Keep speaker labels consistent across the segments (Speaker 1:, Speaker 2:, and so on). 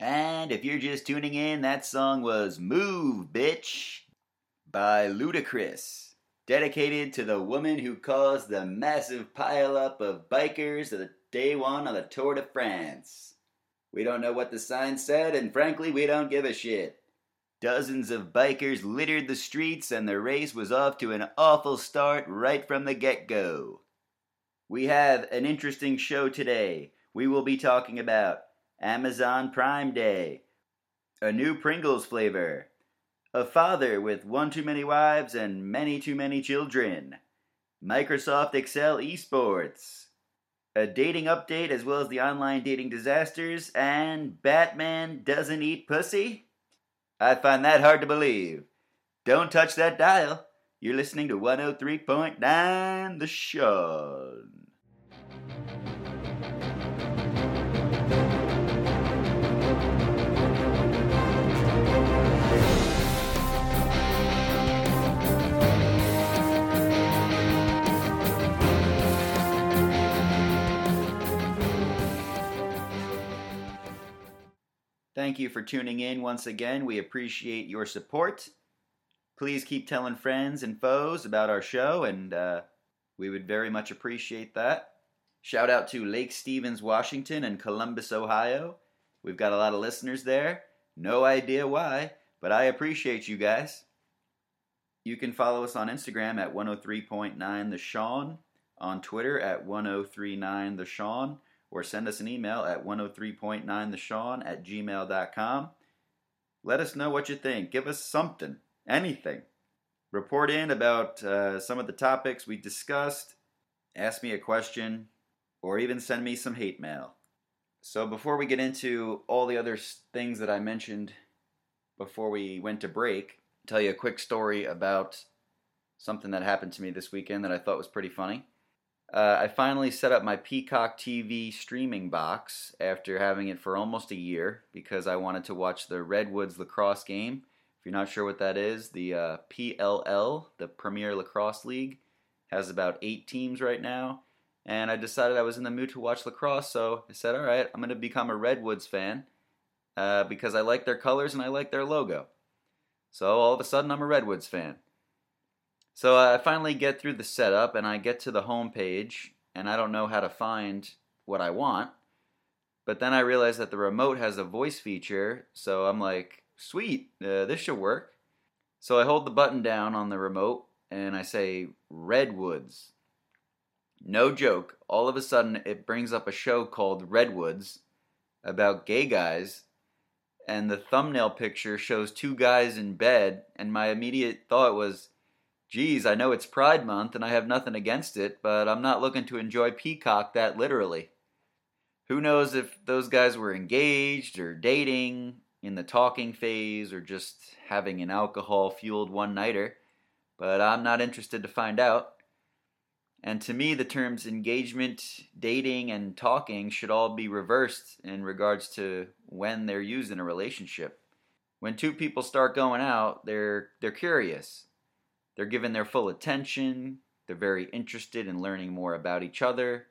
Speaker 1: And if you're just tuning in, that song was Move, Bitch by Ludacris, dedicated to the woman who caused the massive pileup of bikers of the day one of the Tour de France. We don't know what the sign said, and frankly, we don't give a shit. Dozens of bikers littered the streets, and the race was off to an awful start right from the get go. We have an interesting show today. We will be talking about Amazon Prime Day, a new Pringles flavor, a father with one too many wives and many too many children, Microsoft Excel Esports, a dating update as well as the online dating disasters, and Batman doesn't eat pussy? I find that hard to believe. Don't touch that dial. You're listening to 103.9 The Sean. Thank you for tuning in once again. We appreciate your support. Please keep telling friends and foes about our show, and uh, we would very much appreciate that. Shout out to Lake Stevens, Washington, and Columbus, Ohio. We've got a lot of listeners there. No idea why, but I appreciate you guys. You can follow us on Instagram at 103.9 The Sean, on Twitter at 1039 The Sean, or send us an email at 103.9thesean at gmail.com. Let us know what you think. Give us something, anything. Report in about uh, some of the topics we discussed. Ask me a question, or even send me some hate mail. So, before we get into all the other things that I mentioned before we went to break, I'll tell you a quick story about something that happened to me this weekend that I thought was pretty funny. Uh, I finally set up my Peacock TV streaming box after having it for almost a year because I wanted to watch the Redwoods lacrosse game. If you're not sure what that is, the uh, PLL, the Premier Lacrosse League, has about eight teams right now. And I decided I was in the mood to watch lacrosse, so I said, all right, I'm going to become a Redwoods fan uh, because I like their colors and I like their logo. So all of a sudden, I'm a Redwoods fan. So I finally get through the setup and I get to the home page and I don't know how to find what I want. But then I realize that the remote has a voice feature, so I'm like, sweet, uh, this should work. So I hold the button down on the remote and I say, Redwoods. No joke, all of a sudden it brings up a show called Redwoods about gay guys, and the thumbnail picture shows two guys in bed, and my immediate thought was, geez, I know it's Pride Month and I have nothing against it, but I'm not looking to enjoy Peacock that literally. Who knows if those guys were engaged or dating, in the talking phase, or just having an alcohol fueled one nighter, but I'm not interested to find out. And to me, the terms engagement, dating, and talking should all be reversed in regards to when they're used in a relationship. When two people start going out, they're, they're curious. They're given their full attention. They're very interested in learning more about each other.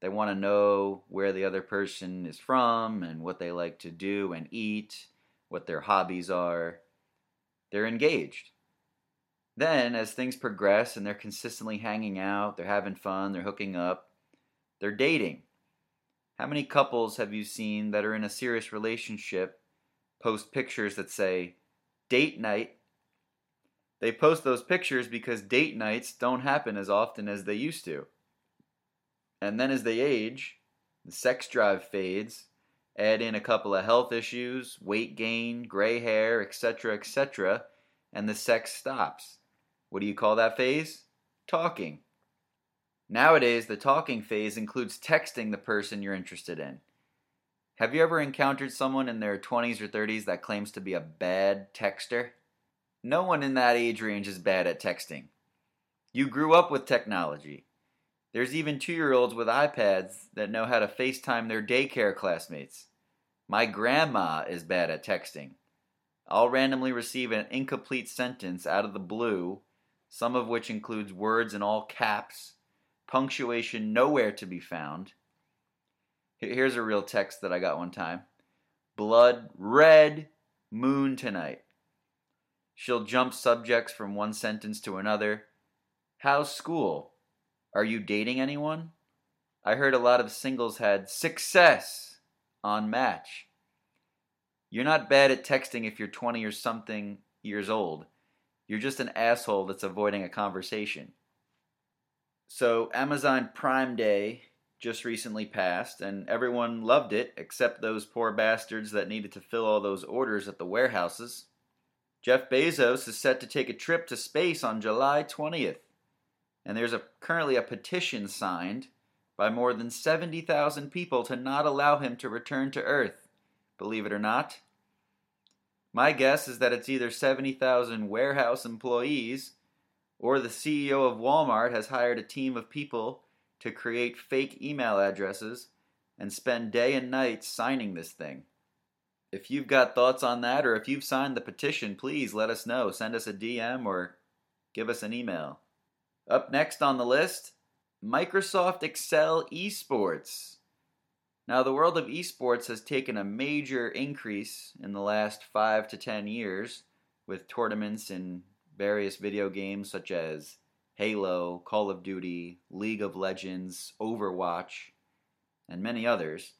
Speaker 1: They want to know where the other person is from and what they like to do and eat, what their hobbies are. They're engaged. Then, as things progress and they're consistently hanging out, they're having fun, they're hooking up, they're dating. How many couples have you seen that are in a serious relationship post pictures that say date night? They post those pictures because date nights don't happen as often as they used to. And then as they age, the sex drive fades, add in a couple of health issues, weight gain, gray hair, etc., etc., and the sex stops. What do you call that phase? Talking. Nowadays, the talking phase includes texting the person you're interested in. Have you ever encountered someone in their 20s or 30s that claims to be a bad texter? No one in that age range is bad at texting. You grew up with technology. There's even two year olds with iPads that know how to FaceTime their daycare classmates. My grandma is bad at texting. I'll randomly receive an incomplete sentence out of the blue, some of which includes words in all caps, punctuation nowhere to be found. Here's a real text that I got one time Blood red moon tonight. She'll jump subjects from one sentence to another. How's school? Are you dating anyone? I heard a lot of singles had success on Match. You're not bad at texting if you're 20 or something years old. You're just an asshole that's avoiding a conversation. So, Amazon Prime Day just recently passed, and everyone loved it except those poor bastards that needed to fill all those orders at the warehouses. Jeff Bezos is set to take a trip to space on July 20th, and there's a, currently a petition signed by more than 70,000 people to not allow him to return to Earth, believe it or not. My guess is that it's either 70,000 warehouse employees or the CEO of Walmart has hired a team of people to create fake email addresses and spend day and night signing this thing. If you've got thoughts on that or if you've signed the petition, please let us know. Send us a DM or give us an email. Up next on the list, Microsoft Excel Esports. Now, the world of esports has taken a major increase in the last five to ten years with tournaments in various video games such as Halo, Call of Duty, League of Legends, Overwatch, and many others.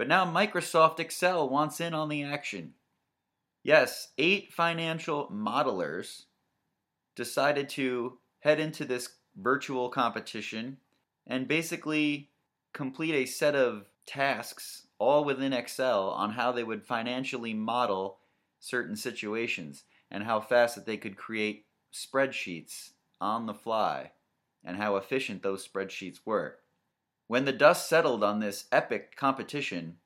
Speaker 1: But now Microsoft Excel wants in on the action. Yes, eight financial modelers decided to head into this virtual competition and basically complete a set of tasks all within Excel on how they would financially model certain situations and how fast that they could create spreadsheets on the fly and how efficient those spreadsheets were. When the dust settled on this epic competition,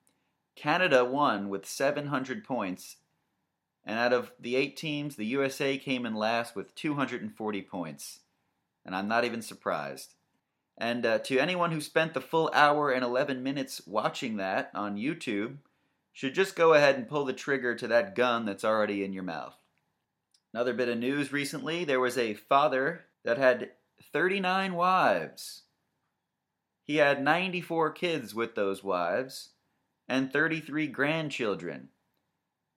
Speaker 1: Canada won with 700 points, and out of the eight teams, the USA came in last with 240 points and I'm not even surprised. And uh, to anyone who spent the full hour and 11 minutes watching that on YouTube, should just go ahead and pull the trigger to that gun that's already in your mouth. Another bit of news recently there was a father that had 39 wives. He had 94 kids with those wives and 33 grandchildren,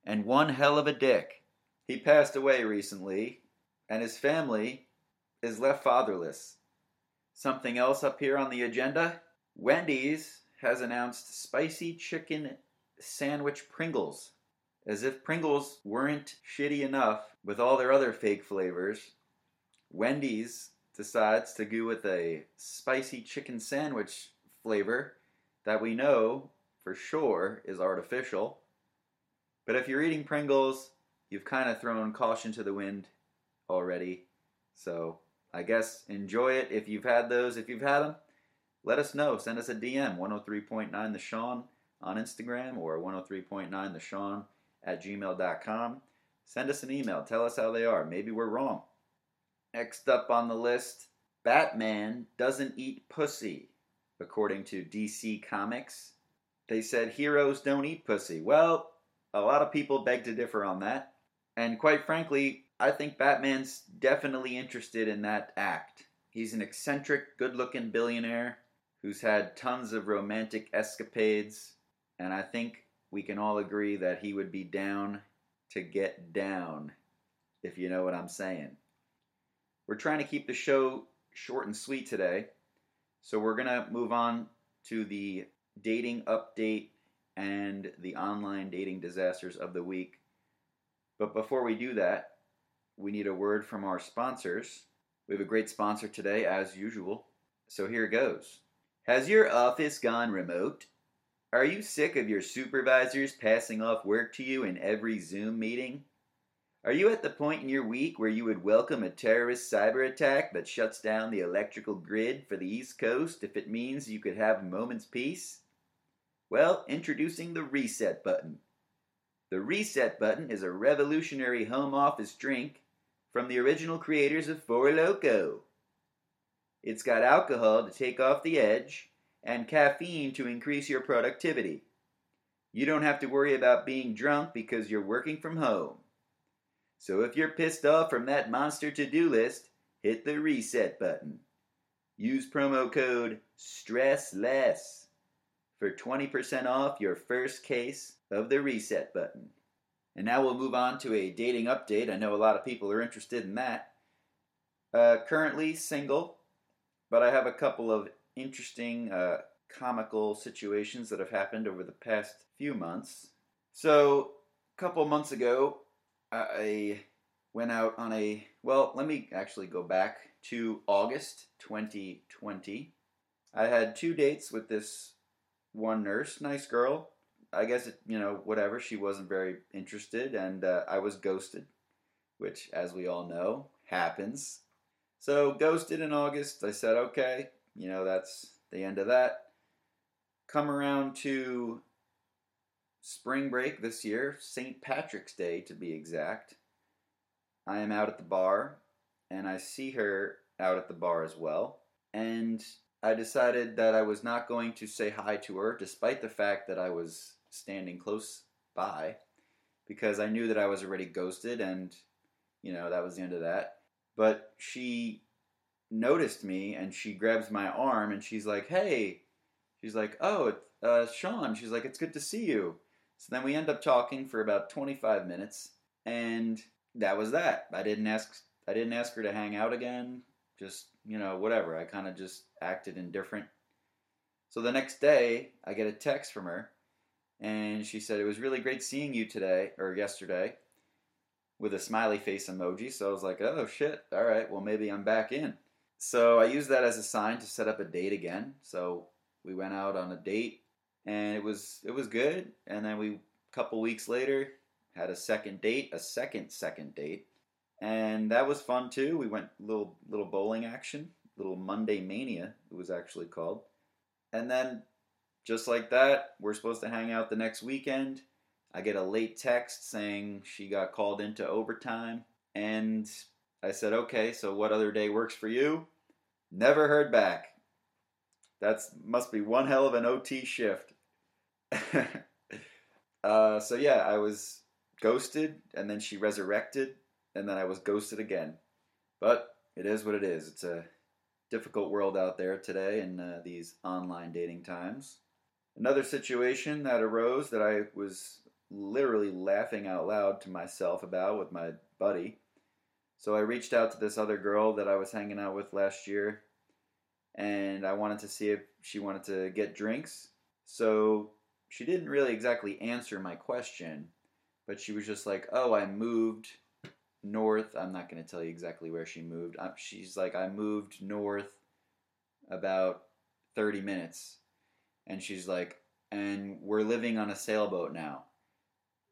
Speaker 1: and one hell of a dick. He passed away recently, and his family is left fatherless. Something else up here on the agenda Wendy's has announced spicy chicken sandwich Pringles. As if Pringles weren't shitty enough with all their other fake flavors, Wendy's decides to go with a spicy chicken sandwich flavor that we know for sure is artificial. But if you're eating Pringles, you've kind of thrown caution to the wind already. So I guess enjoy it if you've had those. If you've had them, let us know. Send us a DM, 103.9 The Sean on Instagram or 103.9 The Sean at gmail.com. Send us an email. Tell us how they are. Maybe we're wrong. Next up on the list Batman doesn't eat pussy, according to DC Comics. They said heroes don't eat pussy. Well, a lot of people beg to differ on that. And quite frankly, I think Batman's definitely interested in that act. He's an eccentric, good looking billionaire who's had tons of romantic escapades, and I think we can all agree that he would be down to get down, if you know what I'm saying. We're trying to keep the show short and sweet today, so we're going to move on to the dating update and the online dating disasters of the week. But before we do that, we need a word from our sponsors. We have a great sponsor today, as usual. So here goes. Has your office gone remote? Are you sick of your supervisors passing off work to you in every Zoom meeting? Are you at the point in your week where you would welcome a terrorist cyber attack that shuts down the electrical grid for the East Coast if it means you could have a moment's peace? Well, introducing the reset button. The reset button is a revolutionary home office drink from the original creators of Four Loko. It's got alcohol to take off the edge and caffeine to increase your productivity. You don't have to worry about being drunk because you're working from home. So if you're pissed off from that monster to do list, hit the reset button. Use promo code STRESSLESS for 20% off your first case of the reset button. And now we'll move on to a dating update. I know a lot of people are interested in that. Uh, currently single, but I have a couple of interesting uh, comical situations that have happened over the past few months. So, a couple months ago, I went out on a well, let me actually go back to August 2020. I had two dates with this one nurse, nice girl. I guess it, you know, whatever. She wasn't very interested, and uh, I was ghosted, which, as we all know, happens. So, ghosted in August. I said, okay, you know, that's the end of that. Come around to spring break this year, St. Patrick's Day to be exact. I am out at the bar and I see her out at the bar as well. And I decided that I was not going to say hi to her, despite the fact that I was standing close by, because I knew that I was already ghosted and, you know, that was the end of that. But she noticed me and she grabs my arm and she's like, hey, she's like, oh, uh, Sean, she's like, it's good to see you. So then we end up talking for about 25 minutes and that was that. I didn't ask I didn't ask her to hang out again. Just, you know, whatever. I kind of just acted indifferent. So the next day, I get a text from her and she said it was really great seeing you today or yesterday with a smiley face emoji. So I was like, "Oh shit. All right. Well, maybe I'm back in." So I used that as a sign to set up a date again. So we went out on a date and it was it was good and then we a couple weeks later had a second date, a second second date, and that was fun too. We went little little bowling action, little Monday Mania. It was actually called, and then just like that, we're supposed to hang out the next weekend. I get a late text saying she got called into overtime, and I said, "Okay, so what other day works for you?" Never heard back. That's must be one hell of an OT shift. uh, so yeah, I was ghosted, and then she resurrected, and then I was ghosted again. But it is what it is. It's a difficult world out there today in uh, these online dating times. Another situation that arose that I was literally laughing out loud to myself about with my buddy. So I reached out to this other girl that I was hanging out with last year, and I wanted to see if she wanted to get drinks. So she didn't really exactly answer my question, but she was just like, "Oh, I moved north. I'm not going to tell you exactly where she moved. she's like, I moved north about 30 minutes, and she's like, and we're living on a sailboat now."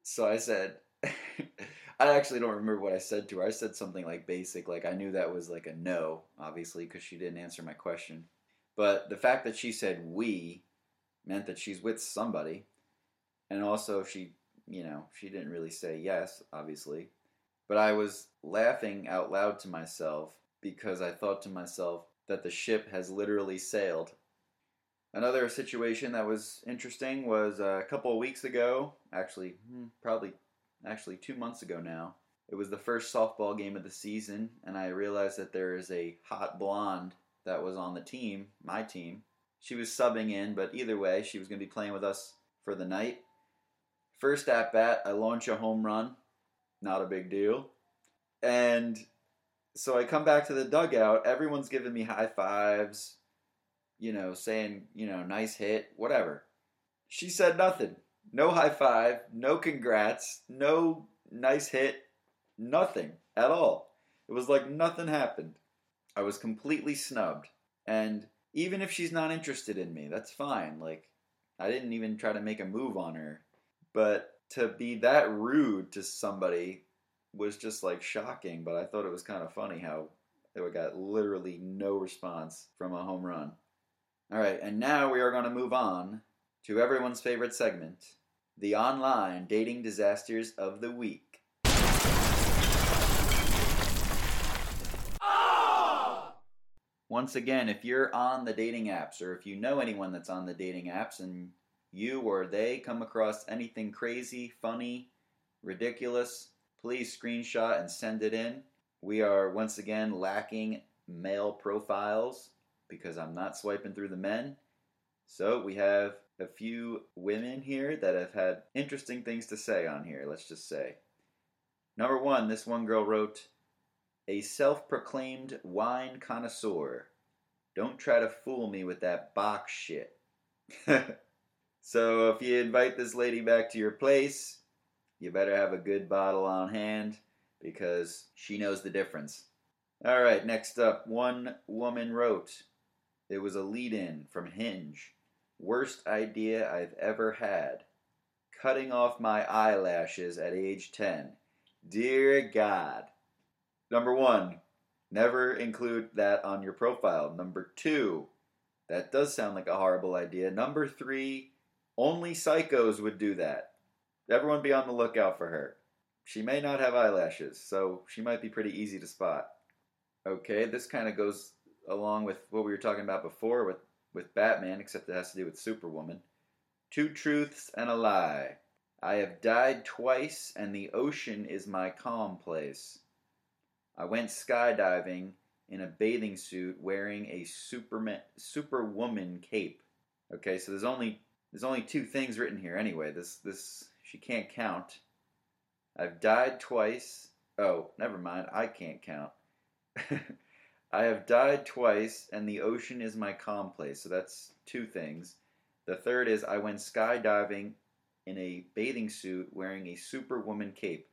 Speaker 1: So I said. I actually don't remember what I said to her. I said something like basic, like I knew that was like a no, obviously, because she didn't answer my question. But the fact that she said we meant that she's with somebody. And also, she you know, she didn't really say yes, obviously. But I was laughing out loud to myself because I thought to myself that the ship has literally sailed. Another situation that was interesting was a couple of weeks ago, actually, hmm, probably actually two months ago now. It was the first softball game of the season, and I realized that there is a hot blonde that was on the team, my team. She was subbing in, but either way, she was going to be playing with us for the night. First at bat, I launch a home run. Not a big deal. And so I come back to the dugout. Everyone's giving me high fives, you know, saying, you know, nice hit, whatever. She said nothing. No high five, no congrats, no nice hit, nothing at all. It was like nothing happened. I was completely snubbed. And even if she's not interested in me, that's fine. Like, I didn't even try to make a move on her. But to be that rude to somebody was just like shocking. But I thought it was kind of funny how it got literally no response from a home run. All right, and now we are going to move on to everyone's favorite segment the online dating disasters of the week. Once again, if you're on the dating apps or if you know anyone that's on the dating apps and you or they come across anything crazy, funny, ridiculous, please screenshot and send it in. We are once again lacking male profiles because I'm not swiping through the men. So we have a few women here that have had interesting things to say on here, let's just say. Number one, this one girl wrote, A self proclaimed wine connoisseur. Don't try to fool me with that box shit. so if you invite this lady back to your place, you better have a good bottle on hand because she knows the difference. All right, next up, one woman wrote, It was a lead in from Hinge. Worst idea I've ever had. Cutting off my eyelashes at age 10. Dear God. Number one, never include that on your profile. Number two, that does sound like a horrible idea. Number three, only psychos would do that. Everyone be on the lookout for her. She may not have eyelashes, so she might be pretty easy to spot. Okay, this kind of goes along with what we were talking about before with, with Batman, except it has to do with Superwoman. Two truths and a lie. I have died twice, and the ocean is my calm place. I went skydiving in a bathing suit wearing a Superman Superwoman cape. Okay, so there's only there's only two things written here anyway. This this she can't count. I've died twice. Oh, never mind. I can't count. I have died twice, and the ocean is my calm place. So that's two things. The third is I went skydiving in a bathing suit wearing a Superwoman cape.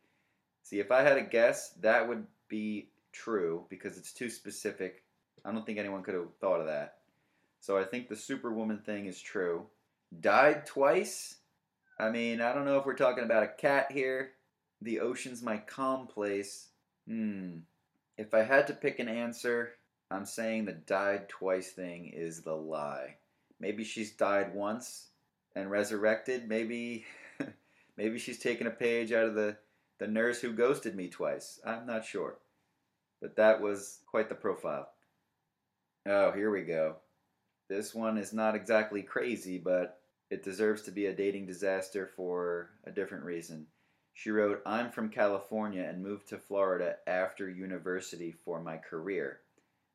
Speaker 1: See, if I had a guess, that would be true because it's too specific. I don't think anyone could have thought of that. So I think the Superwoman thing is true. Died twice? I mean, I don't know if we're talking about a cat here. The ocean's my calm place. Hmm. If I had to pick an answer, I'm saying the died twice thing is the lie. Maybe she's died once and resurrected. Maybe maybe she's taken a page out of the, the nurse who ghosted me twice. I'm not sure. But that was quite the profile. Oh, here we go. This one is not exactly crazy, but it deserves to be a dating disaster for a different reason. She wrote, I'm from California and moved to Florida after university for my career.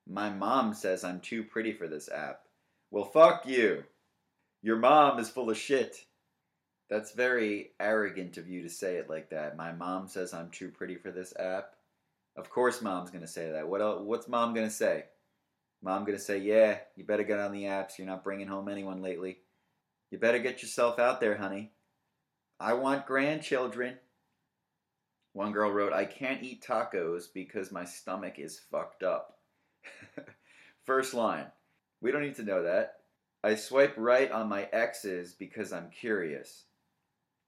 Speaker 1: My mom says I'm too pretty for this app. Well, fuck you. Your mom is full of shit. That's very arrogant of you to say it like that. My mom says I'm too pretty for this app. Of course, mom's gonna say that. What else, What's mom gonna say? Mom gonna say, "Yeah, you better get on the apps. You're not bringing home anyone lately. You better get yourself out there, honey. I want grandchildren." One girl wrote, "I can't eat tacos because my stomach is fucked up." First line. We don't need to know that. I swipe right on my exes because I'm curious.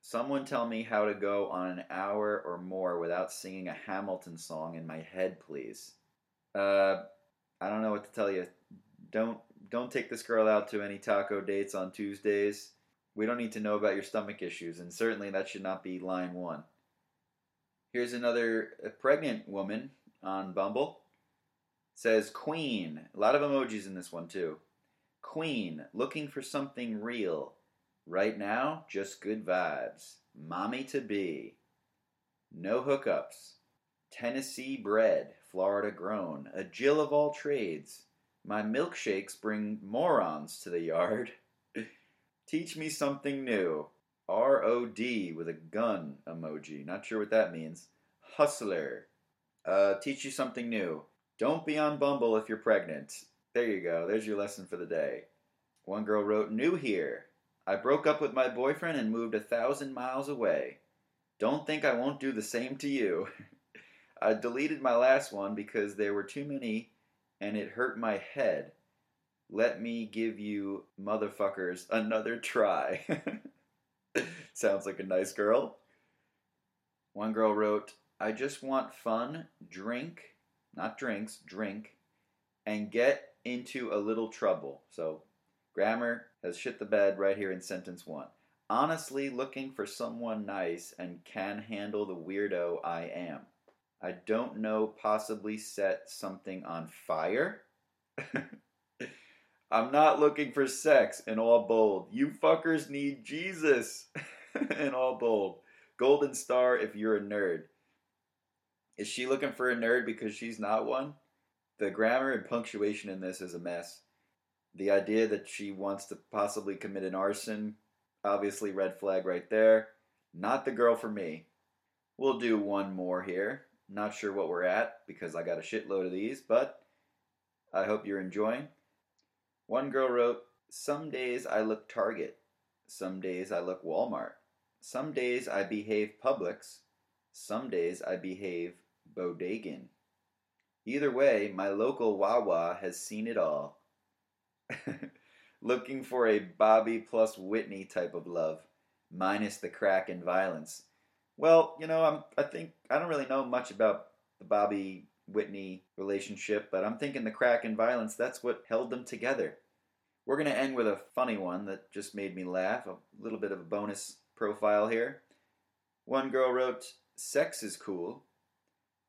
Speaker 1: Someone tell me how to go on an hour or more without singing a Hamilton song in my head, please. Uh, I don't know what to tell you. Don't don't take this girl out to any taco dates on Tuesdays. We don't need to know about your stomach issues, and certainly that should not be line one. Here's another pregnant woman on Bumble. Says Queen. A lot of emojis in this one too. Queen, looking for something real. Right now, just good vibes. Mommy to be. No hookups. Tennessee bred, Florida grown. A Jill of all trades. My milkshakes bring morons to the yard. Teach me something new. R O D with a gun emoji. Not sure what that means. Hustler. Uh, teach you something new. Don't be on Bumble if you're pregnant. There you go. There's your lesson for the day. One girl wrote, New here. I broke up with my boyfriend and moved a thousand miles away. Don't think I won't do the same to you. I deleted my last one because there were too many and it hurt my head. Let me give you motherfuckers another try. Sounds like a nice girl. One girl wrote, I just want fun, drink, not drinks, drink, and get into a little trouble. So, grammar has shit the bed right here in sentence one. Honestly, looking for someone nice and can handle the weirdo I am. I don't know, possibly set something on fire? I'm not looking for sex in all bold. You fuckers need Jesus in all bold. Golden star if you're a nerd. Is she looking for a nerd because she's not one? The grammar and punctuation in this is a mess. The idea that she wants to possibly commit an arson, obviously, red flag right there. Not the girl for me. We'll do one more here. Not sure what we're at because I got a shitload of these, but I hope you're enjoying. One girl wrote, Some days I look Target. Some days I look Walmart. Some days I behave Publix. Some days I behave Bodegan. Either way, my local Wawa has seen it all. Looking for a Bobby plus Whitney type of love, minus the crack and violence. Well, you know, I'm I think I don't really know much about the Bobby Whitney relationship, but I'm thinking the crack and violence that's what held them together. We're going to end with a funny one that just made me laugh, a little bit of a bonus profile here. One girl wrote, "Sex is cool,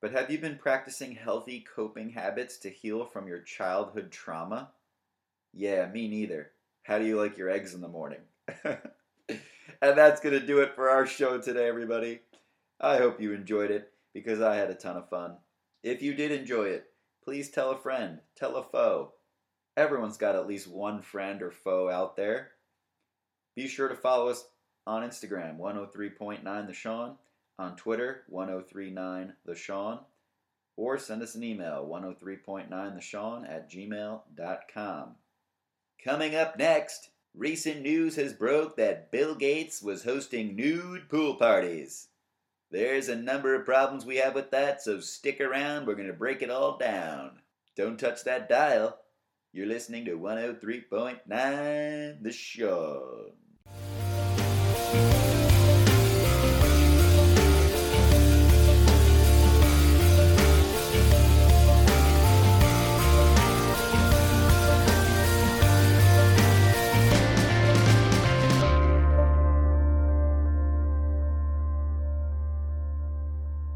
Speaker 1: but have you been practicing healthy coping habits to heal from your childhood trauma?" Yeah, me neither. How do you like your eggs in the morning? and that's going to do it for our show today, everybody. I hope you enjoyed it because I had a ton of fun. If you did enjoy it, please tell a friend, tell a foe. Everyone's got at least one friend or foe out there. Be sure to follow us on Instagram, 103.9 The Sean, on Twitter, 1039 The Sean, or send us an email, 103.9thesean at gmail.com. Coming up next, recent news has broke that Bill Gates was hosting nude pool parties. There's a number of problems we have with that, so stick around. We're going to break it all down. Don't touch that dial. You're listening to 103.9 The Sean.